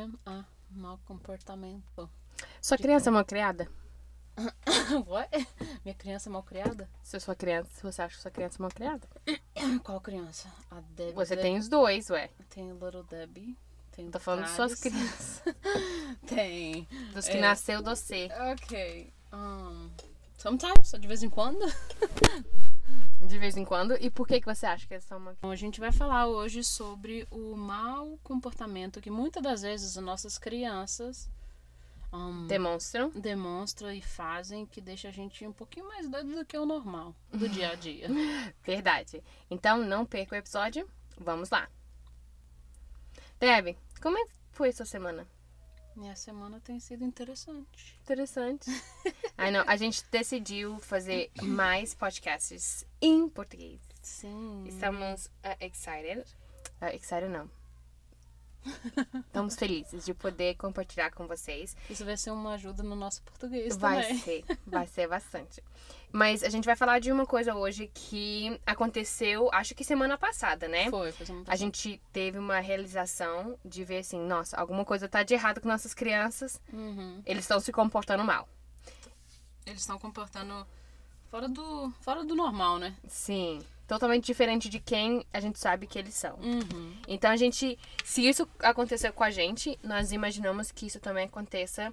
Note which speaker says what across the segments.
Speaker 1: mesmo? Ah, mau comportamento.
Speaker 2: Sua criança é mal criada?
Speaker 1: What? Minha criança é mal criada?
Speaker 2: Se sua criança, você acha que sua criança é mal criada?
Speaker 1: Qual criança? A Debbie.
Speaker 2: Você tem os dois, ué.
Speaker 1: Tem Little Debbie. Tem
Speaker 2: Tô falando de suas crianças.
Speaker 1: Tem.
Speaker 2: Dos que
Speaker 1: É.
Speaker 2: nasceu do você.
Speaker 1: Ok. Um, sometimes, só de vez em quando.
Speaker 2: De vez em quando. E por que, que você acha que são mal
Speaker 1: Então, a gente vai falar hoje sobre o mau comportamento que muitas das vezes as nossas crianças um,
Speaker 2: Demonstram.
Speaker 1: demonstram e fazem que deixa a gente um pouquinho mais doido do que o normal do dia a dia.
Speaker 2: Verdade. Então, não perca o episódio. Vamos lá. Deb, como é que foi sua semana?
Speaker 1: Minha semana tem sido interessante.
Speaker 2: Interessante. Ai, não. A gente decidiu fazer mais podcasts em português.
Speaker 1: Sim.
Speaker 2: Estamos uh, excited. Uh, excited não. Estamos felizes de poder compartilhar com vocês.
Speaker 1: Isso vai ser uma ajuda no nosso português
Speaker 2: Vai
Speaker 1: também.
Speaker 2: ser, vai ser bastante. Mas a gente vai falar de uma coisa hoje que aconteceu, acho que semana passada, né?
Speaker 1: Foi, foi semana
Speaker 2: A
Speaker 1: passada.
Speaker 2: gente teve uma realização de ver assim, nossa, alguma coisa tá de errado com nossas crianças.
Speaker 1: Uhum.
Speaker 2: Eles estão se comportando mal.
Speaker 1: Eles estão comportando fora do, fora do normal, né?
Speaker 2: Sim, totalmente diferente de quem a gente sabe que eles são.
Speaker 1: Uhum.
Speaker 2: Então a gente, se isso aconteceu com a gente, nós imaginamos que isso também aconteça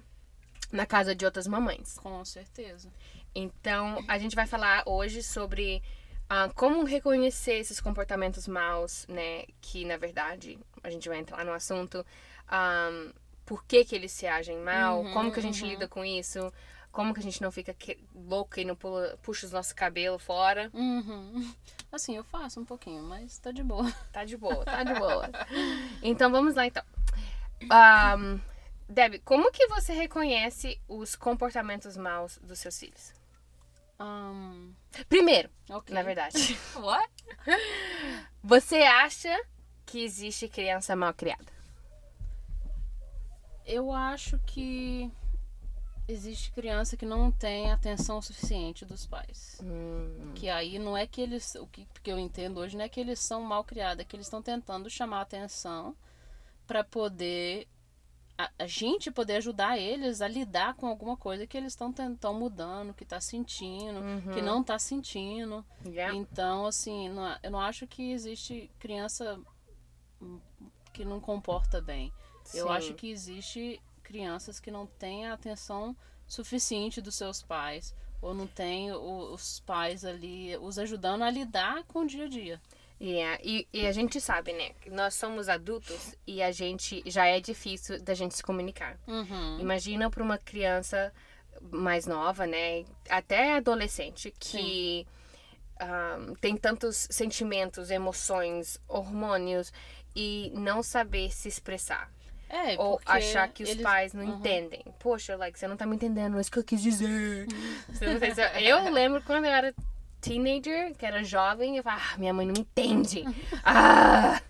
Speaker 2: na casa de outras mamães.
Speaker 1: Com certeza.
Speaker 2: Então a gente vai falar hoje sobre ah, como reconhecer esses comportamentos maus, né? Que na verdade a gente vai entrar no assunto. ah, por que, que eles se agem mal?
Speaker 1: Uhum,
Speaker 2: como que a gente
Speaker 1: uhum.
Speaker 2: lida com isso? Como que a gente não fica que- louca e não pula- puxa os nossos cabelos fora?
Speaker 1: Uhum. Assim, eu faço um pouquinho, mas tá de boa.
Speaker 2: Tá de boa, tá de boa. Então vamos lá então. Um, Deb, como que você reconhece os comportamentos maus dos seus filhos?
Speaker 1: Um,
Speaker 2: Primeiro,
Speaker 1: ok.
Speaker 2: na verdade,
Speaker 1: What?
Speaker 2: você acha que existe criança mal criada?
Speaker 1: Eu acho que existe criança que não tem atenção suficiente dos pais.
Speaker 2: Hum,
Speaker 1: Que aí não é que eles. O que, que eu entendo hoje não é que eles são mal criados, é que eles estão tentando chamar atenção para poder. A, a gente poder ajudar eles a lidar com alguma coisa que eles estão tentando mudando, que tá sentindo, que não tá sentindo.
Speaker 2: yeah.
Speaker 1: Então, assim, não- eu não acho que existe criança hum, que não comporta bem. Eu
Speaker 2: Sim.
Speaker 1: acho que existe crianças que não têm a atenção suficiente dos seus pais ou não tem os pais ali os ajudando a lidar com o dia a dia.
Speaker 2: Yeah, E, e a gente sabe, né? Nós somos adultos e a gente já é difícil da gente se comunicar.
Speaker 1: Uhum.
Speaker 2: Imagina para uma criança mais nova, né? Até adolescente, que ah, tem tantos sentimentos, emoções, hormônios e não saber se expressar.
Speaker 1: É,
Speaker 2: Ou achar que os
Speaker 1: eles-
Speaker 2: pais não
Speaker 1: Uhum.
Speaker 2: entendem. Poxa, like, você não tá me entendendo, é isso que eu quis dizer. Não tem- eu lembro quando eu era teenager, que era jovem, eu falava, ah, minha mãe não me entende. ah,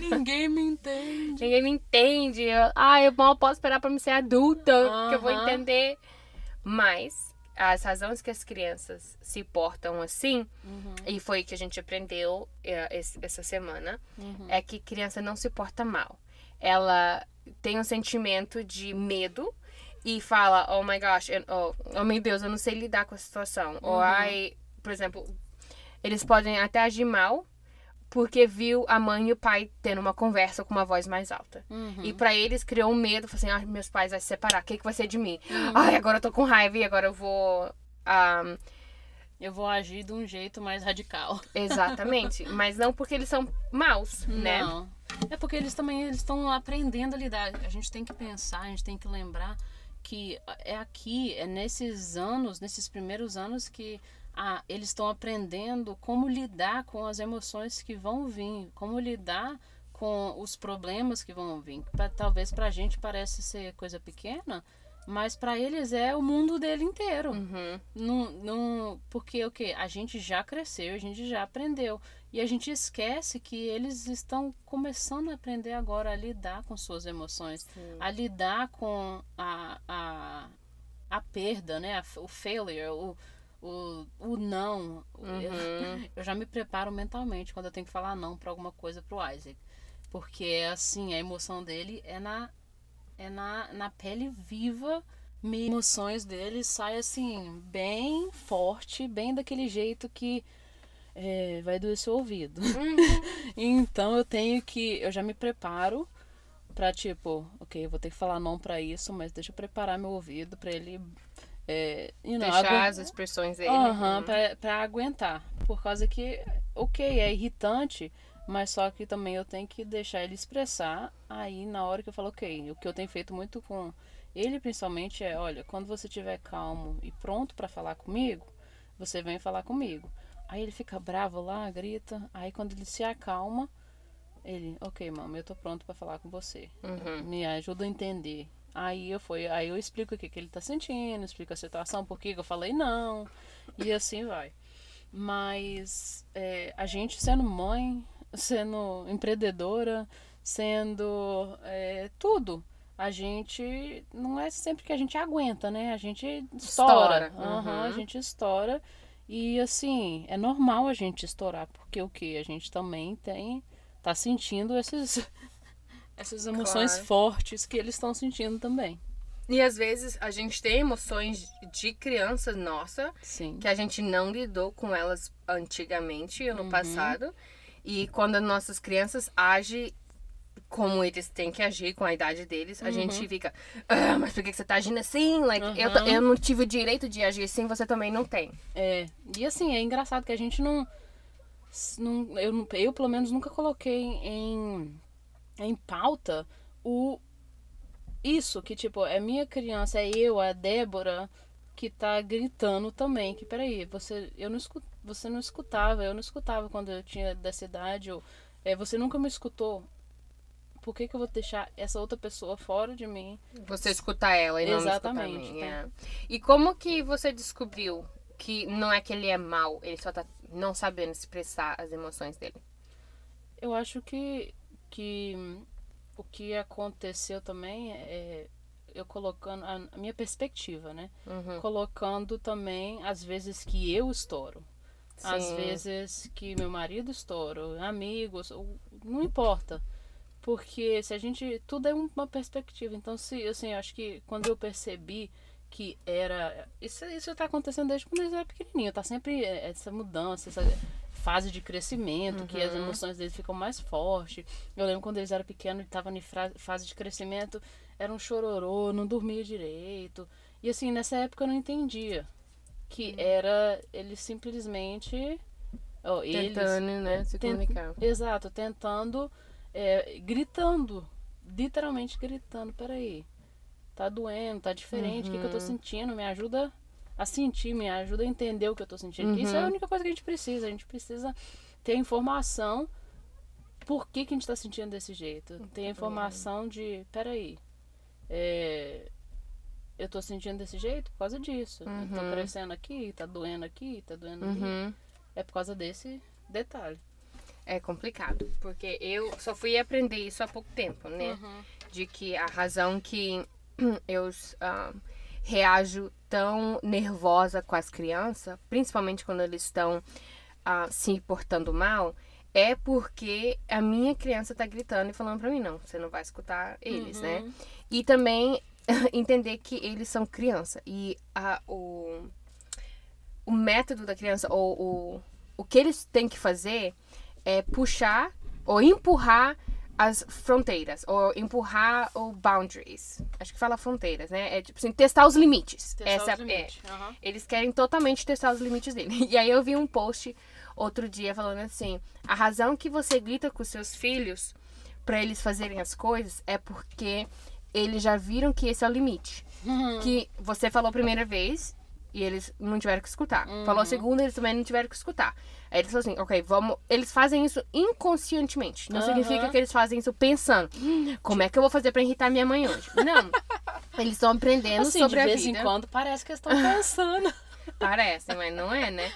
Speaker 1: Ninguém me entende.
Speaker 2: ninguém me entende. Eu, ah, eu mal posso esperar pra me ser adulta, que eu vou entender. Mas as razões que as crianças se portam assim,
Speaker 1: Uhum.
Speaker 2: e foi o que a gente aprendeu eh, essa semana,
Speaker 1: Uhum.
Speaker 2: é que criança não se porta mal. Ela tem um sentimento de medo e fala, oh my gosh, eu- oh, oh meu Deus, eu não sei lidar com a situação. Ou,
Speaker 1: Uhum.
Speaker 2: ai, por exemplo, eles podem até agir mal porque viu a mãe e o pai tendo uma conversa com uma voz mais alta.
Speaker 1: Uhum.
Speaker 2: E pra eles criou um medo, falou assim, ah, meus pais vão se separar, o que, que vai ser de mim?
Speaker 1: Uhum.
Speaker 2: Ai, agora eu tô com raiva e agora eu vou... ah,
Speaker 1: Eu vou agir de um jeito mais radical.
Speaker 2: exatamente. Mas não porque eles são maus, né?
Speaker 1: Não. É porque eles também eles estão aprendendo a lidar. A gente tem que pensar, a gente tem que lembrar que é aqui, é nesses anos, nesses primeiros anos que ah, eles estão aprendendo como lidar com as emoções que vão vir, como lidar com os problemas que vão vir. Pra, talvez pra gente parece ser coisa pequena, mas pra eles é o mundo dele inteiro.
Speaker 2: Uhum.
Speaker 1: Não, não, porque o que? A gente já cresceu, a gente já aprendeu. E a gente esquece que eles estão começando a aprender agora a lidar com suas emoções,
Speaker 2: Sim.
Speaker 1: a lidar com a, a, a perda, né? O failure, o, o, o não.
Speaker 2: Uhum.
Speaker 1: Eu já me preparo mentalmente quando eu tenho que falar não pra alguma coisa pro Isaac. Porque, assim, a emoção dele é na é na, na pele viva me emoções deles sai assim bem forte, bem daquele jeito que é, vai doer seu ouvido. Uhum. então eu tenho que, eu já me preparo pra tipo, ok, eu vou ter que falar não para isso, mas deixa eu preparar meu ouvido para ele
Speaker 2: é, you know, deixar agu... as expressões dele.
Speaker 1: Uhum, uhum. Pra, pra aguentar. Por causa que, ok, é irritante, mas só que também eu tenho que deixar ele expressar. Aí na hora que eu falo, ok, o que eu tenho feito muito com ele principalmente é, olha, quando você estiver calmo e pronto para falar comigo, você vem falar comigo. Aí ele fica bravo lá, grita. Aí quando ele se acalma, ele, ok, mama, eu tô pronto para falar com você. Uhum. Me ajuda a entender. Aí eu fui, aí eu explico o que, que ele tá sentindo, explico a situação, por que eu falei não, e assim vai. Mas é, a gente sendo mãe, sendo empreendedora, sendo é, tudo, a gente não é sempre que a gente aguenta, né? A gente estoura. estoura. Uhum. Uhum, a gente estoura. E assim, é normal a gente estourar, porque o que? A gente também tem. tá sentindo esses, essas emoções claro. fortes que eles estão sentindo também.
Speaker 2: E às vezes a gente tem emoções de criança nossa Sim. que a gente não lidou com elas antigamente, no uhum. passado. E quando as nossas crianças agem como eles têm que agir com a idade deles, a uhum. gente fica, ah, mas por que você tá agindo assim? Like, uhum. eu, eu não tive o direito de agir assim, você também não tem.
Speaker 1: É. E assim, é engraçado que a gente não. não eu, eu, pelo menos, nunca coloquei em, em pauta o. Isso, que tipo, é minha criança, é eu, a Débora, que tá gritando também. Que peraí, você, eu não escut, você não escutava, eu não escutava quando eu tinha dessa idade, ou é, você nunca me escutou por que, que eu vou deixar essa outra pessoa fora de mim?
Speaker 2: Você escutar ela e não Exatamente, escutar mim. Tá. É. E como que você descobriu que não é que ele é mal, ele só tá não sabendo expressar as emoções dele?
Speaker 1: Eu acho que, que o que aconteceu também é eu colocando a, minha perspectiva, né? Uhum. Colocando também as vezes que eu estouro. Sim. Às vezes que meu marido estoura, amigos, não importa. Porque se a gente. Tudo é uma perspectiva. Então, se, assim, eu acho que quando eu percebi que era. Isso, isso tá acontecendo desde quando eles eram pequenininhos. Tá sempre essa mudança, essa fase de crescimento, uhum. que as uhum. emoções deles ficam mais fortes. Eu lembro quando eles eram pequenos e estavam em fase de crescimento, era um chororô, não dormia direito. E assim, nessa época eu não entendia. Que uhum. era eles simplesmente.
Speaker 2: Oh, tentando, eles, né? Se tent, comunicar.
Speaker 1: Exato, tentando é, gritando, literalmente gritando, peraí, tá doendo, tá diferente, o uhum. que, que eu tô uhum. sentindo? Me ajuda a sentir, me ajuda a entender o que eu tô sentindo. Uhum. Isso é a uhum. única coisa que a gente precisa, a gente precisa ter informação por que, que a gente tá sentindo desse jeito. Ter informação de, peraí, é, eu tô sentindo desse jeito por causa disso. Uhum. Eu tô uhum. crescendo aqui, tá doendo aqui, tá doendo ali. É por causa desse detalhe.
Speaker 2: É complicado, porque eu só fui aprender isso há pouco tempo, né? Uhum. De que a razão que eu uh, reajo tão nervosa com as crianças, principalmente quando eles estão uh, se portando mal, é porque a minha criança tá gritando e falando para mim, não, você não vai escutar eles, né? uhum. né? E também entender que eles são criança e a, o, o método da criança, ou o, o que eles têm que fazer é puxar ou empurrar as fronteiras, ou empurrar o boundaries. Acho que fala fronteiras, né? É tipo assim, testar os limites.
Speaker 1: Testar Essa os limites. É,
Speaker 2: uhum. Eles querem totalmente testar os limites dele. E aí eu vi um post outro dia falando assim: a razão que você grita com seus filhos para eles fazerem as coisas é porque eles já viram que esse é o limite. Uhum. Que você falou a primeira vez e eles não tiveram que escutar. Uhum. Falou a segunda, eles também não tiveram que escutar. Aí eles falaram assim, ok, vamos. Eles fazem isso inconscientemente. Não uhum. significa que eles fazem isso pensando. Como é que eu vou fazer pra irritar minha mãe hoje? Não. eles estão aprendendo assim, sobre a vida.
Speaker 1: De vez em quando parece que estão pensando.
Speaker 2: parece, mas não é, né?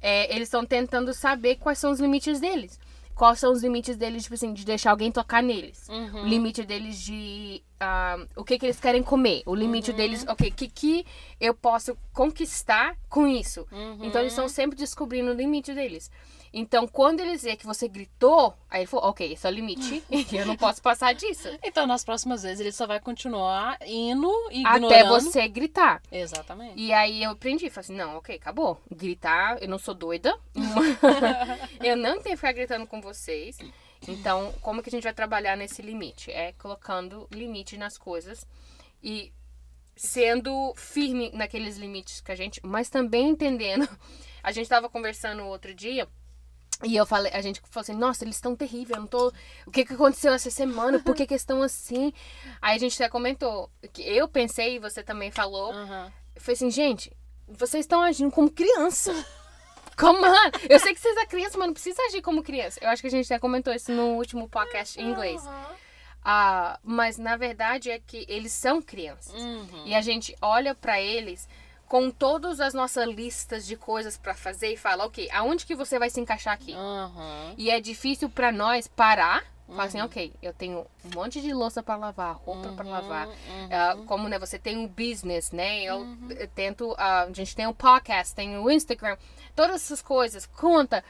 Speaker 2: É, eles estão tentando saber quais são os limites deles quais são os limites deles, tipo assim, de deixar alguém tocar neles. Uhum. O limite deles de uh, o que, que eles querem comer. O limite uhum. deles, ok, o que, que eu posso conquistar com isso. Uhum. Então eles estão sempre descobrindo o limite deles. Então, quando eles vê que você gritou, aí ele falou, ok, esse é o limite, e eu não posso passar disso.
Speaker 1: Então, nas próximas vezes, ele só vai continuar indo e ignorando.
Speaker 2: Até você gritar.
Speaker 1: Exatamente.
Speaker 2: E aí eu aprendi, falei assim, não, ok, acabou. Gritar, eu não sou doida. eu não tenho que ficar gritando com vocês. Então, como que a gente vai trabalhar nesse limite? É colocando limite nas coisas e sendo firme naqueles limites que a gente, mas também entendendo. A gente estava conversando outro dia e eu falei, a gente falou assim, nossa, eles estão terríveis, eu não tô. O que, que aconteceu essa semana? Por que, que estão assim? Aí a gente até comentou que eu pensei, e você também falou.
Speaker 1: Uhum.
Speaker 2: Foi assim, gente, vocês estão agindo como criança. Como, eu sei que vocês são criança, mas não precisa agir como criança. Eu acho que a gente até comentou isso no último podcast em inglês. Ah, mas na verdade é que eles são crianças.
Speaker 1: Uhum.
Speaker 2: E a gente olha pra eles com todas as nossas listas de coisas pra fazer e fala, ok, aonde que você vai se encaixar aqui?
Speaker 1: Uhum.
Speaker 2: E é difícil pra nós parar, falar assim, ok, eu tenho um monte de louça pra lavar, roupa pra lavar.
Speaker 1: uhum.
Speaker 2: Ah, como né, você tem o business, né? Eu, eu tento, ah, a gente tem o podcast, tem o Instagram, todas essas coisas, conta.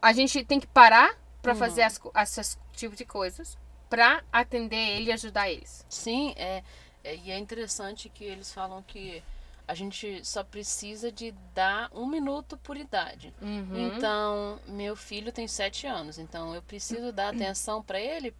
Speaker 2: A gente tem que parar pra fazer as, tipos de coisas pra atender ele e ajudar eles.
Speaker 1: Sim, é, é- e é interessante que eles falam que a gente só precisa de dar um minuto por idade.
Speaker 2: Uhum.
Speaker 1: Então, meu filho tem sete anos, então eu preciso dar atenção para ele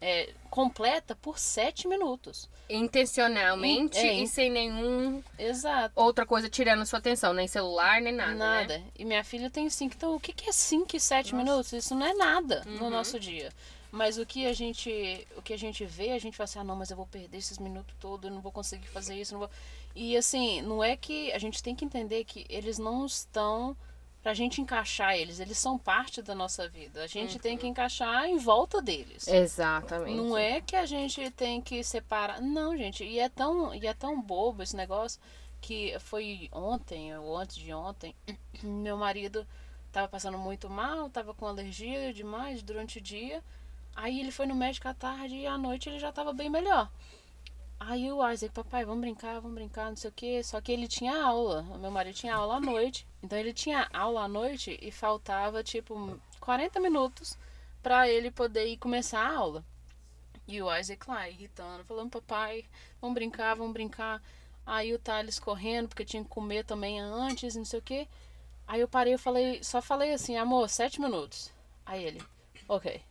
Speaker 1: é, completa por sete minutos.
Speaker 2: Intencionalmente
Speaker 1: É,
Speaker 2: e sem nenhum
Speaker 1: Exato.
Speaker 2: outra coisa tirando sua atenção, nem celular, nem nada.
Speaker 1: Nada.
Speaker 2: Né?
Speaker 1: E minha filha tem cinco. Então, o que, é cinco e sete minutos? Isso não é nada
Speaker 2: Uhum.
Speaker 1: no nosso dia. Mas o que a gente, o que a gente vê, a gente fala assim, ah, não, mas eu vou perder esses minutos todos, eu não vou conseguir fazer isso, não vou. E assim, não é que a gente tem que entender que eles não estão pra gente encaixar eles, eles são parte da nossa vida. A gente tem que encaixar em volta deles.
Speaker 2: Exatamente.
Speaker 1: Não é que a gente tem que separar. Não, gente. E é tão, e é tão bobo esse negócio que foi ontem ou antes de ontem. Meu marido tava passando muito mal, tava com alergia demais durante o dia. Aí ele foi no médico à tarde e à noite ele já tava bem melhor. Aí o Isaac, papai, vamos brincar, vamos brincar, não sei o que. Só que ele tinha aula. O meu marido tinha aula à noite. Então ele tinha aula à noite e faltava tipo 40 minutos pra ele poder ir começar a aula. E o Isaac lá, irritando, falando, papai, vamos brincar, vamos brincar. Aí o Thales correndo, porque tinha que comer também antes, não sei o que. Aí eu parei, eu falei, só falei assim, amor, sete minutos. Aí ele, ok.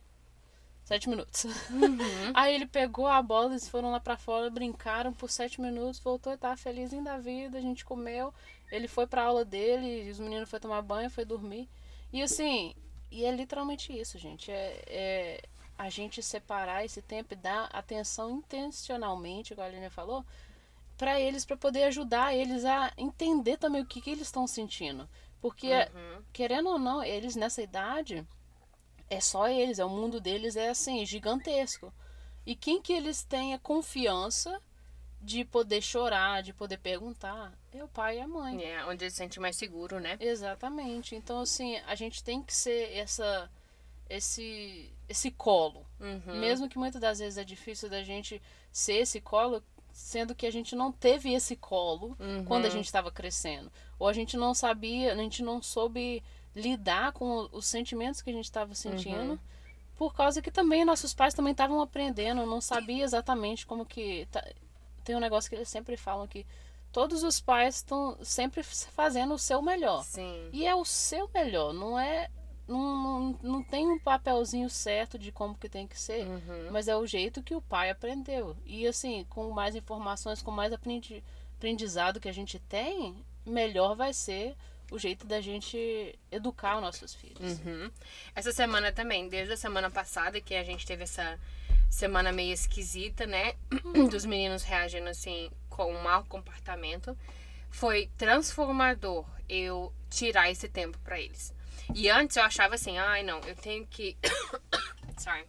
Speaker 1: Sete minutos. Aí ele pegou a bola, eles foram lá pra fora, brincaram por sete minutos, voltou e tava felizinho da vida, a gente comeu. Ele foi pra aula dele, os meninos foram tomar banho, foi dormir. E assim, e é literalmente isso, gente. É, é a gente separar esse tempo e dar atenção intencionalmente, igual a Aline falou, pra eles, pra poder ajudar eles a entender também o que, que eles estão sentindo. Porque, querendo ou não, eles nessa idade, é só eles, é o mundo deles é assim, gigantesco. E quem que eles têm a confiança de poder chorar, de poder perguntar, é o pai e a mãe.
Speaker 2: É, onde ele se sente mais seguro, né?
Speaker 1: Exatamente. Então, assim, a gente tem que ser essa, esse, esse colo.
Speaker 2: Uhum.
Speaker 1: Mesmo que muitas das vezes é difícil da gente ser esse colo, sendo que a gente não teve esse colo
Speaker 2: Uhum.
Speaker 1: quando a gente estava crescendo. Ou a gente não sabia, a gente não soube lidar com os sentimentos que a gente estava sentindo.
Speaker 2: Uhum.
Speaker 1: Por causa que também nossos pais também estavam aprendendo, não sabia exatamente como que. tá- Tem um negócio que eles sempre falam que todos os pais estão sempre fazendo o seu melhor.
Speaker 2: Sim.
Speaker 1: E é o seu melhor, não é. Não, não, não tem um papelzinho certo de como que tem que ser,
Speaker 2: Uhum.
Speaker 1: mas é o jeito que o pai aprendeu. E assim, com mais informações, com mais aprendi, aprendizado que a gente tem, melhor vai ser o jeito da gente educar os nossos filhos.
Speaker 2: Uhum. Essa semana também, desde a semana passada, que a gente teve essa semana meio esquisita, né? Dos meninos reagindo assim com um mau comportamento. Foi transformador eu tirar esse tempo pra eles. E antes eu achava assim, ai não, eu tenho que. Sorry.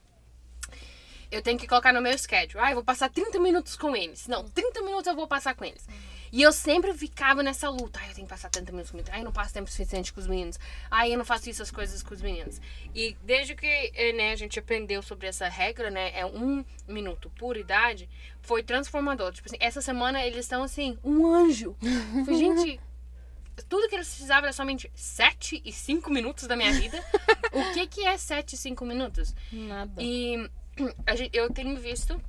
Speaker 2: Eu tenho que colocar no meu schedule. Ah, eu vou passar 30 minutos com eles. Não, 30 minutos eu vou passar com eles. E eu sempre ficava nessa luta. Ai, eu tenho que passar 30 minutos com eles. Ai, eu não passo tempo suficiente com os meninos. Ai, eu não faço essas coisas com os meninos. E desde que eh, né, a gente aprendeu sobre essa regra, né? É um minuto por idade, foi transformador. Tipo assim, essa semana eles estão assim, um anjo. Falei, gente, tudo que eles precisavam era somente 7 e 5 minutos da minha vida. o que, que é 7 e 5 minutos?
Speaker 1: Nada.
Speaker 2: E a gente- eu tenho visto.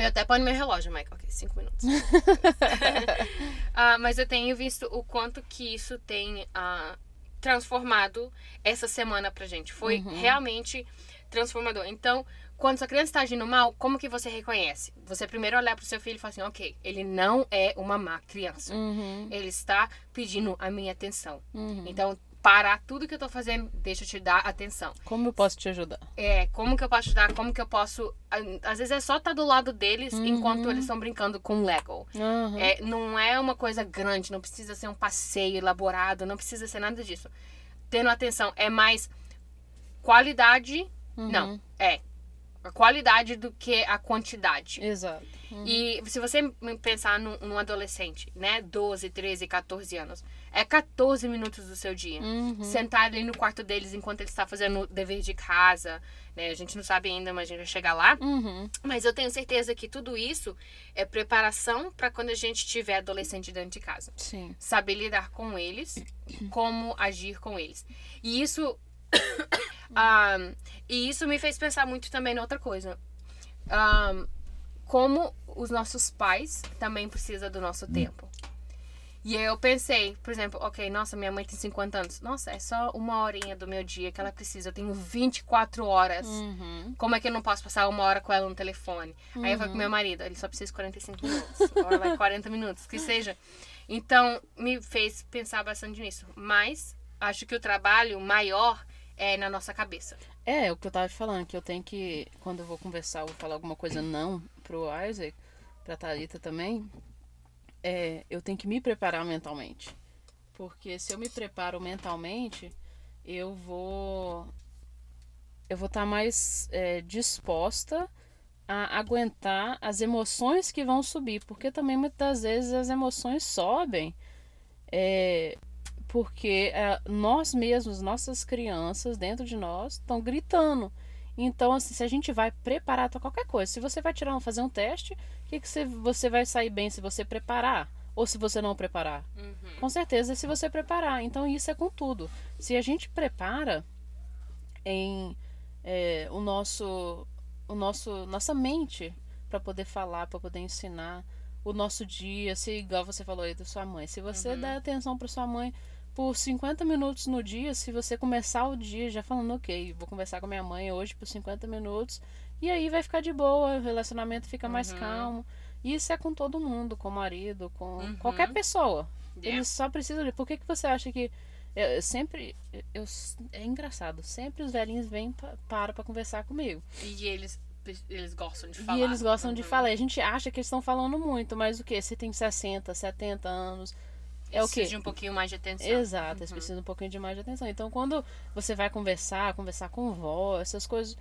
Speaker 2: Eu até no meu relógio, Michael. Ok, 5 minutos. Ah, mas eu tenho visto o quanto que isso tem ah, transformado essa semana pra gente. Foi realmente transformador. Então, quando sua criança está agindo mal, como que você reconhece? Você primeiro olhar pro seu filho e falar assim, ok, ele não é uma má criança.
Speaker 1: Uhum,
Speaker 2: Ele está pedindo a minha atenção.
Speaker 1: uhum.
Speaker 2: Então, parar tudo que eu tô fazendo, deixa eu te dar atenção.
Speaker 1: Como eu posso te ajudar?
Speaker 2: É, como que eu posso ajudar? Como que eu posso. Às vezes é só estar do lado deles
Speaker 1: Uhum.
Speaker 2: enquanto eles estão brincando com Lego.
Speaker 1: Uhum.
Speaker 2: É, não é uma coisa grande, não precisa ser um passeio elaborado, não precisa ser nada disso. Tendo atenção, é mais qualidade.
Speaker 1: Uhum.
Speaker 2: Não, é. A qualidade do que a quantidade.
Speaker 1: Exato.
Speaker 2: E se você pensar num, num adolescente, né? 12, 13, 14 anos, é 14 minutos do seu dia.
Speaker 1: Uhum.
Speaker 2: Sentar ali no quarto deles enquanto ele está fazendo o dever de casa, né? A gente não sabe ainda, mas a gente vai chegar lá.
Speaker 1: Uhum.
Speaker 2: Mas eu tenho certeza que tudo isso é preparação para quando a gente tiver adolescente dentro de casa.
Speaker 1: Sim.
Speaker 2: Saber lidar com eles, como agir com eles. E isso. Ah, e isso me fez pensar muito também em outra coisa. Ah, como os nossos pais também precisam do nosso tempo. E aí eu pensei, por exemplo, ok, nossa, minha mãe tem 50 anos. Nossa, é só uma horinha do meu dia que ela precisa. Eu tenho 24 horas.
Speaker 1: Uhum.
Speaker 2: Como é que eu não posso passar uma hora com ela no telefone? Aí eu falo com meu marido, ele só precisa de 45 minutos. Ou vai 40 minutos, que seja. Então, me fez pensar bastante nisso. Mas, acho que o trabalho maior é na nossa cabeça.
Speaker 1: É, o que eu tava falando, que eu tenho que, quando eu vou conversar, eu vou falar alguma coisa não pro Isaac, pra Thalita também, é, eu tenho que me preparar mentalmente. Porque se eu me preparo mentalmente, eu vou. Eu vou estar mais é, disposta a aguentar as emoções que vão subir. Porque também muitas vezes as emoções sobem. É, porque é, nós mesmos, nossas crianças dentro de nós estão gritando. Então, assim, se a gente vai preparar para qualquer coisa, se você vai tirar um, fazer um teste, o que, que você, você vai sair bem se você preparar ou se você não preparar? Com certeza, se você preparar. Então, isso é com tudo. Se a gente prepara em é, o nosso, o nosso, nossa mente para poder falar, para poder ensinar o nosso dia, se igual você falou aí da sua mãe, se você
Speaker 2: Uhum.
Speaker 1: der atenção para sua mãe por 50 minutos no dia, se você começar o dia já falando, ok, vou conversar com minha mãe hoje por 50 minutos, e aí vai ficar de boa, o relacionamento fica mais
Speaker 2: Uhum.
Speaker 1: calmo. E isso é com todo mundo, com o marido, com
Speaker 2: Uhum.
Speaker 1: qualquer pessoa.
Speaker 2: Yeah.
Speaker 1: Eles só precisam de. Por que, que você acha que. Eu, eu sempre. Eu, é engraçado. Sempre os velhinhos vêm pa, para pra conversar comigo.
Speaker 2: E eles, eles gostam de falar.
Speaker 1: E eles gostam de
Speaker 2: Uhum.
Speaker 1: falar. E a gente acha que eles estão falando muito, mas o que? Você tem 60, 70 anos. É o quê?
Speaker 2: de um pouquinho mais de atenção.
Speaker 1: Exato, eles precisam um pouquinho de mais de atenção. Então, quando você vai conversar, conversar com vó, essas coisas,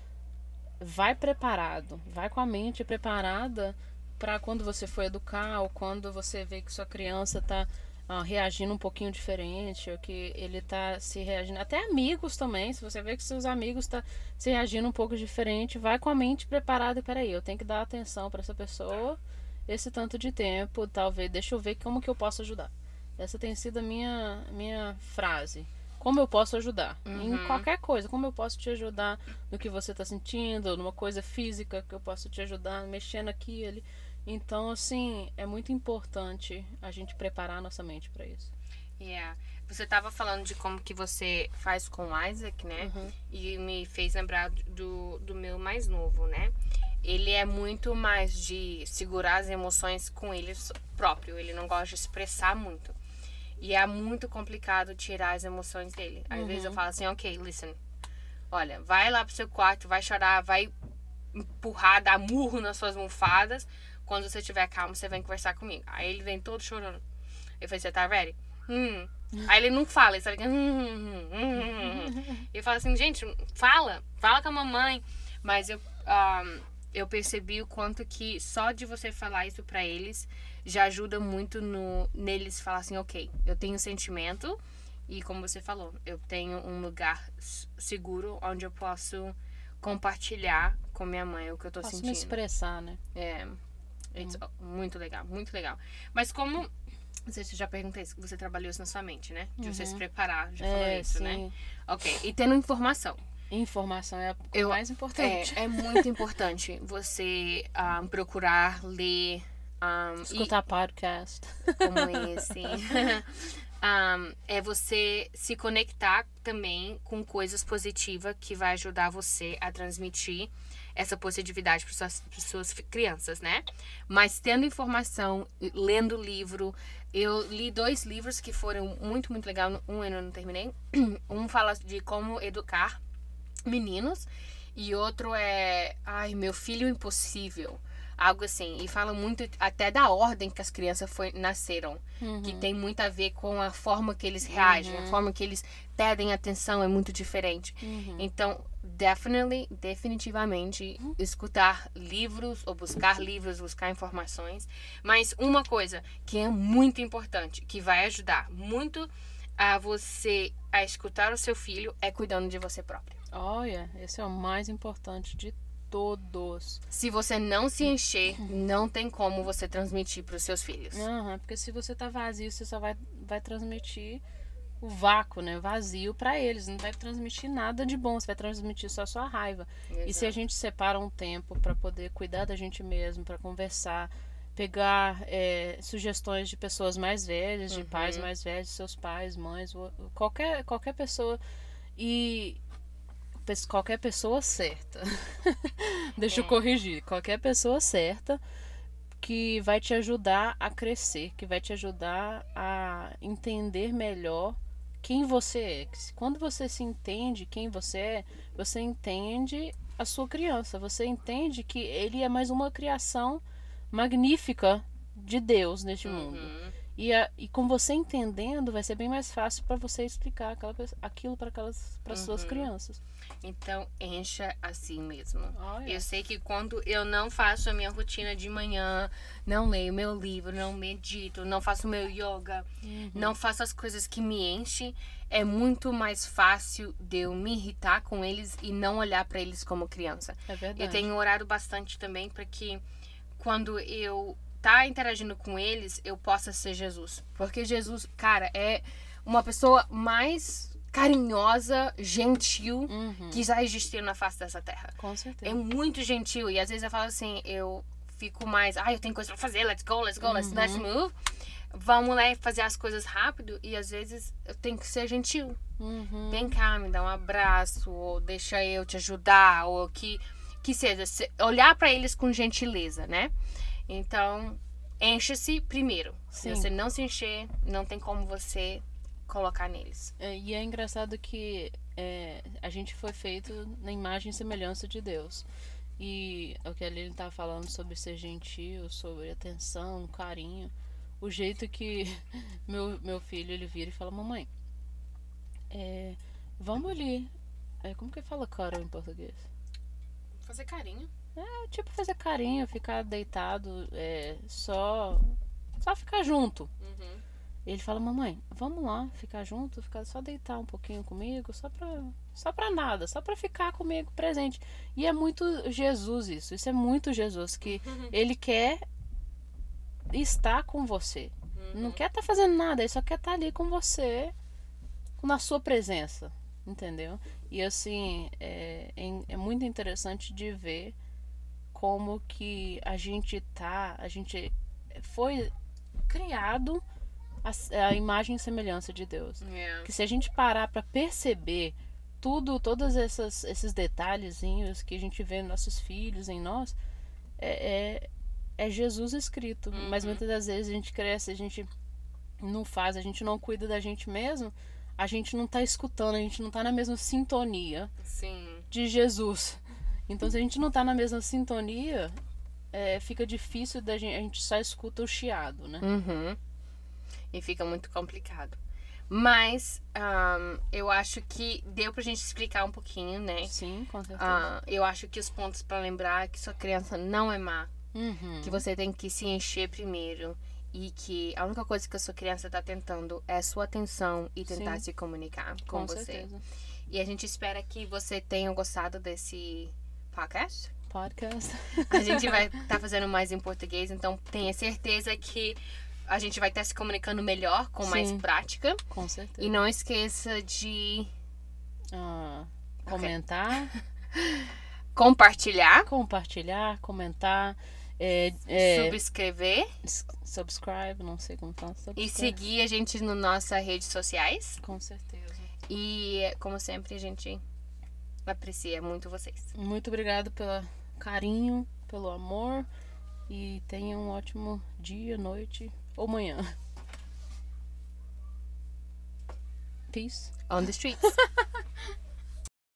Speaker 1: vai preparado, vai com a mente preparada para quando você for educar ou quando você vê que sua criança tá ah, reagindo um pouquinho diferente, ou que ele tá se reagindo, até amigos também, se você vê que seus amigos tá se reagindo um pouco diferente, vai com a mente preparada, peraí, eu tenho que dar atenção para essa pessoa esse tanto de tempo, talvez, deixa eu ver como que eu posso ajudar. Essa tem sido a minha, minha frase. Como eu posso ajudar? Em qualquer coisa. Como eu posso te ajudar no que você está sentindo, numa coisa física que eu posso te ajudar, mexendo aqui e ali. Então, assim, é muito importante a gente preparar a nossa mente para isso.
Speaker 2: Yeah. Você tava falando de como que você faz com o Isaac, né?
Speaker 1: Uhum.
Speaker 2: E me fez lembrar do, do meu mais novo, né? Ele é muito mais de segurar as emoções com ele próprio. Ele não gosta de expressar muito. E é muito complicado tirar as emoções dele. Às vezes eu falo assim, ok, listen. Olha, vai lá pro seu quarto, vai chorar, vai empurrar, dar murro nas suas almofadas. Quando você estiver calmo, você vem conversar comigo. Aí ele vem todo chorando. Eu falei, você tá ready? Hum. Aí ele não fala, ele só liga. Hum, hum, hum, hum, hum. E eu falo assim, gente, fala, fala com a mamãe. Mas eu, um, eu percebi o quanto que só de você falar isso pra eles já ajuda muito no, neles falar assim, ok, eu tenho sentimento e como você falou, eu tenho um lugar seguro onde eu posso compartilhar com minha mãe o que eu tô
Speaker 1: Posso me
Speaker 2: sentindo.
Speaker 1: expressar, né?
Speaker 2: É, it's muito legal, muito legal. Mas como Não sei se eu já perguntei se você trabalhou isso na sua mente, né? De você se
Speaker 1: Uhum.
Speaker 2: preparar, já
Speaker 1: É,
Speaker 2: falou isso, né?
Speaker 1: sim.
Speaker 2: Ok. E tendo informação.
Speaker 1: Informação é a coisa
Speaker 2: Eu-
Speaker 1: mais importante.
Speaker 2: É, é muito importante você ah, procurar ler. E-
Speaker 1: Escutar podcast.
Speaker 2: como esse. Um, é você se conectar também com coisas positivas que vai ajudar você a transmitir essa positividade para suas, pras suas crianças, né? Mas tendo informação, lendo livro, eu li dois livros que foram muito, muito legal. Um eu não terminei. Um fala de como educar meninos e outro é, ai, meu filho impossível. Algo assim. E fala muito até da ordem que as crianças foi, nasceram. Que tem muito a ver com a forma que eles reagem, a forma que eles pedem atenção é muito diferente. Então, definitely, definitivamente, escutar livros ou buscar livros, buscar informações. Mas uma coisa que é muito importante, que vai ajudar muito a você a escutar o seu filho, é cuidando de você próprio.
Speaker 1: Olha, esse é o mais importante de todos.
Speaker 2: Se você não se encher, não tem como você transmitir para os seus filhos.
Speaker 1: Aham, porque se você tá vazio, você só vai, vai transmitir o vácuo, né? Vazio pra eles. Não vai transmitir nada de bom, você vai transmitir só a sua raiva. E se a gente separa um tempo pra poder cuidar da gente mesmo, pra conversar, pegar é, sugestões de pessoas mais velhas, de pais mais velhos, seus pais, mães, qualquer, qualquer pessoa e qualquer pessoa certa. Deixa eu corrigir, qualquer pessoa certa que vai te ajudar a crescer, que vai te ajudar a entender melhor quem você é. Quando você se entende quem você é, você entende a sua criança, você entende que ele é mais uma criação magnífica de Deus neste mundo.
Speaker 2: Uhum.
Speaker 1: E, a, e com você entendendo, vai ser bem mais fácil para você explicar aquela, aquilo para aquelas para suas crianças.
Speaker 2: Então, encha assim mesmo.
Speaker 1: Olha.
Speaker 2: Eu sei que quando eu não faço a minha rotina de manhã, não leio meu livro, não medito, não faço meu yoga, não faço as coisas que me enchem, é muito mais fácil de eu me irritar com eles e não olhar para eles como criança.
Speaker 1: É verdade.
Speaker 2: Eu tenho orado bastante também para que quando eu tá interagindo com eles, eu possa ser Jesus. Porque Jesus, cara, é uma pessoa mais carinhosa, gentil
Speaker 1: Uhum,
Speaker 2: que já existiu na face dessa terra.
Speaker 1: com
Speaker 2: É
Speaker 1: certeza.
Speaker 2: muito gentil e às vezes eu falo assim, eu fico mais, ah, eu tenho coisa pra fazer, let's go, let's go, let's, let's
Speaker 1: Uhum.
Speaker 2: move. Vamos lá fazer as coisas rápido e às vezes eu tenho que ser gentil.
Speaker 1: Uhum.
Speaker 2: Vem cá, me dá um abraço, ou deixa eu te ajudar, ou que que seja, se- olhar pra eles com gentileza, né? Então, encha-se primeiro. Se
Speaker 1: Sim.
Speaker 2: você não se encher, não tem como você colocar neles.
Speaker 1: É, e é engraçado que é, a gente foi feito na imagem e semelhança de Deus. E o que a Lili tá falando sobre ser gentil, sobre atenção, carinho. O jeito que meu, meu filho ele vira e fala: Mamãe, é, vamos ali. É, como que fala cuddle em português?
Speaker 2: Fazer carinho.
Speaker 1: É tipo fazer carinho, ficar deitado, é, só, só ficar junto.
Speaker 2: Uhum.
Speaker 1: Ele fala, mamãe, vamos lá, ficar junto, ficar só deitar um pouquinho comigo, só pra, só pra nada, só pra ficar comigo presente. E é muito Jesus isso, isso é muito Jesus, que ele quer estar com você. Não quer estar fazendo nada, ele só quer estar ali com você, na sua presença, entendeu? E assim, é, é, é muito interessante de ver como que a gente tá, a gente foi criado a, a imagem e semelhança de Deus.
Speaker 2: Yeah.
Speaker 1: Que se a gente parar para perceber tudo, todos essas, esses detalhezinhos que a gente vê nos nossos filhos, em nós, é, é, é Jesus escrito. Mas muitas das vezes a gente cresce, a gente não faz, a gente não cuida da gente mesmo, a gente não tá escutando, a gente não tá na mesma sintonia
Speaker 2: Sim.
Speaker 1: de Jesus. Então, se a gente não tá na mesma sintonia, é, fica difícil da gente, a gente só escuta o chiado, né?
Speaker 2: Uhum. E fica muito complicado. Mas ahn, eu acho que deu pra gente explicar um pouquinho, né?
Speaker 1: Sim, com certeza.
Speaker 2: Ah, eu acho que os pontos pra lembrar é que sua criança não é má.
Speaker 1: Uhum.
Speaker 2: Que você tem que se encher primeiro. E que a única coisa que a sua criança tá tentando é sua atenção e tentar
Speaker 1: Sim.
Speaker 2: se comunicar com,
Speaker 1: Com
Speaker 2: você.
Speaker 1: certeza.
Speaker 2: E a gente espera que você tenha gostado desse podcast.
Speaker 1: Podcast.
Speaker 2: A gente vai estar fazendo mais em português, então tenha certeza que a gente vai estar se comunicando melhor, com mais
Speaker 1: Sim.
Speaker 2: prática.
Speaker 1: Com certeza.
Speaker 2: E não esqueça de
Speaker 1: Ah, comentar,
Speaker 2: compartilhar,
Speaker 1: compartilhar, comentar, é, é,
Speaker 2: subscrever
Speaker 1: subscribe, não sei como fala.
Speaker 2: e
Speaker 1: subscribe.
Speaker 2: seguir a gente nas nossas redes sociais.
Speaker 1: Com certeza.
Speaker 2: E, como sempre, a gente aprecia muito vocês.
Speaker 1: Muito obrigado pelo carinho, pelo amor e tenha um ótimo dia, noite ou manhã. Peace.
Speaker 2: On the streets.